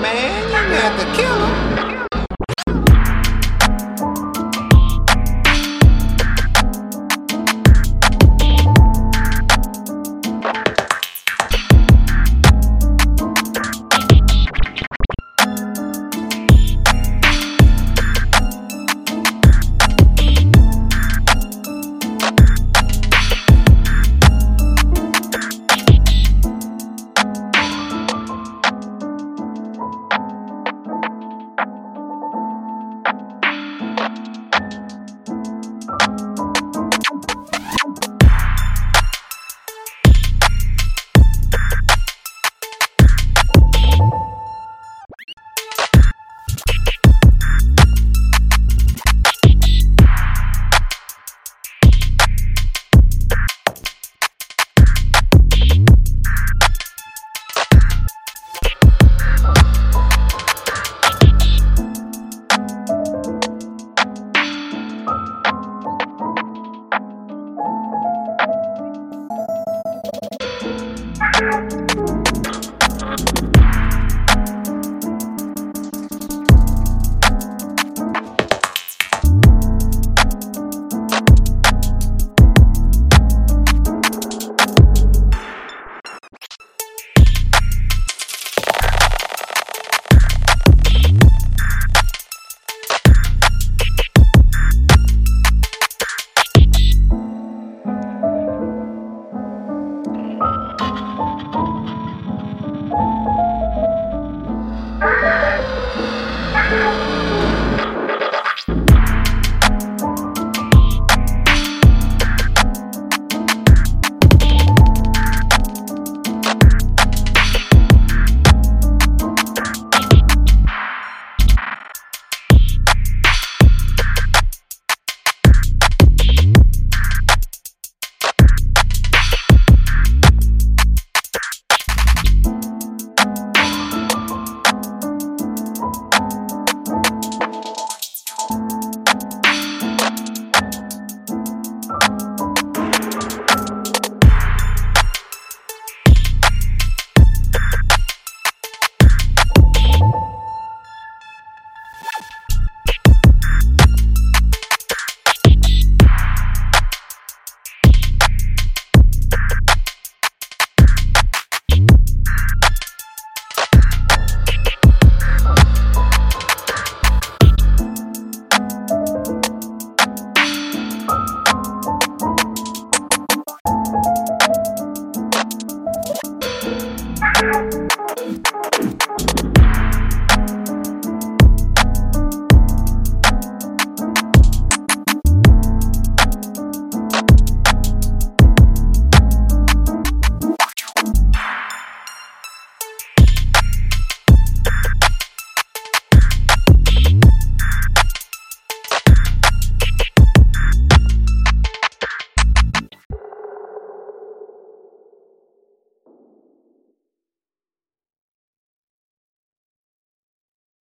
Man, you had to kill him.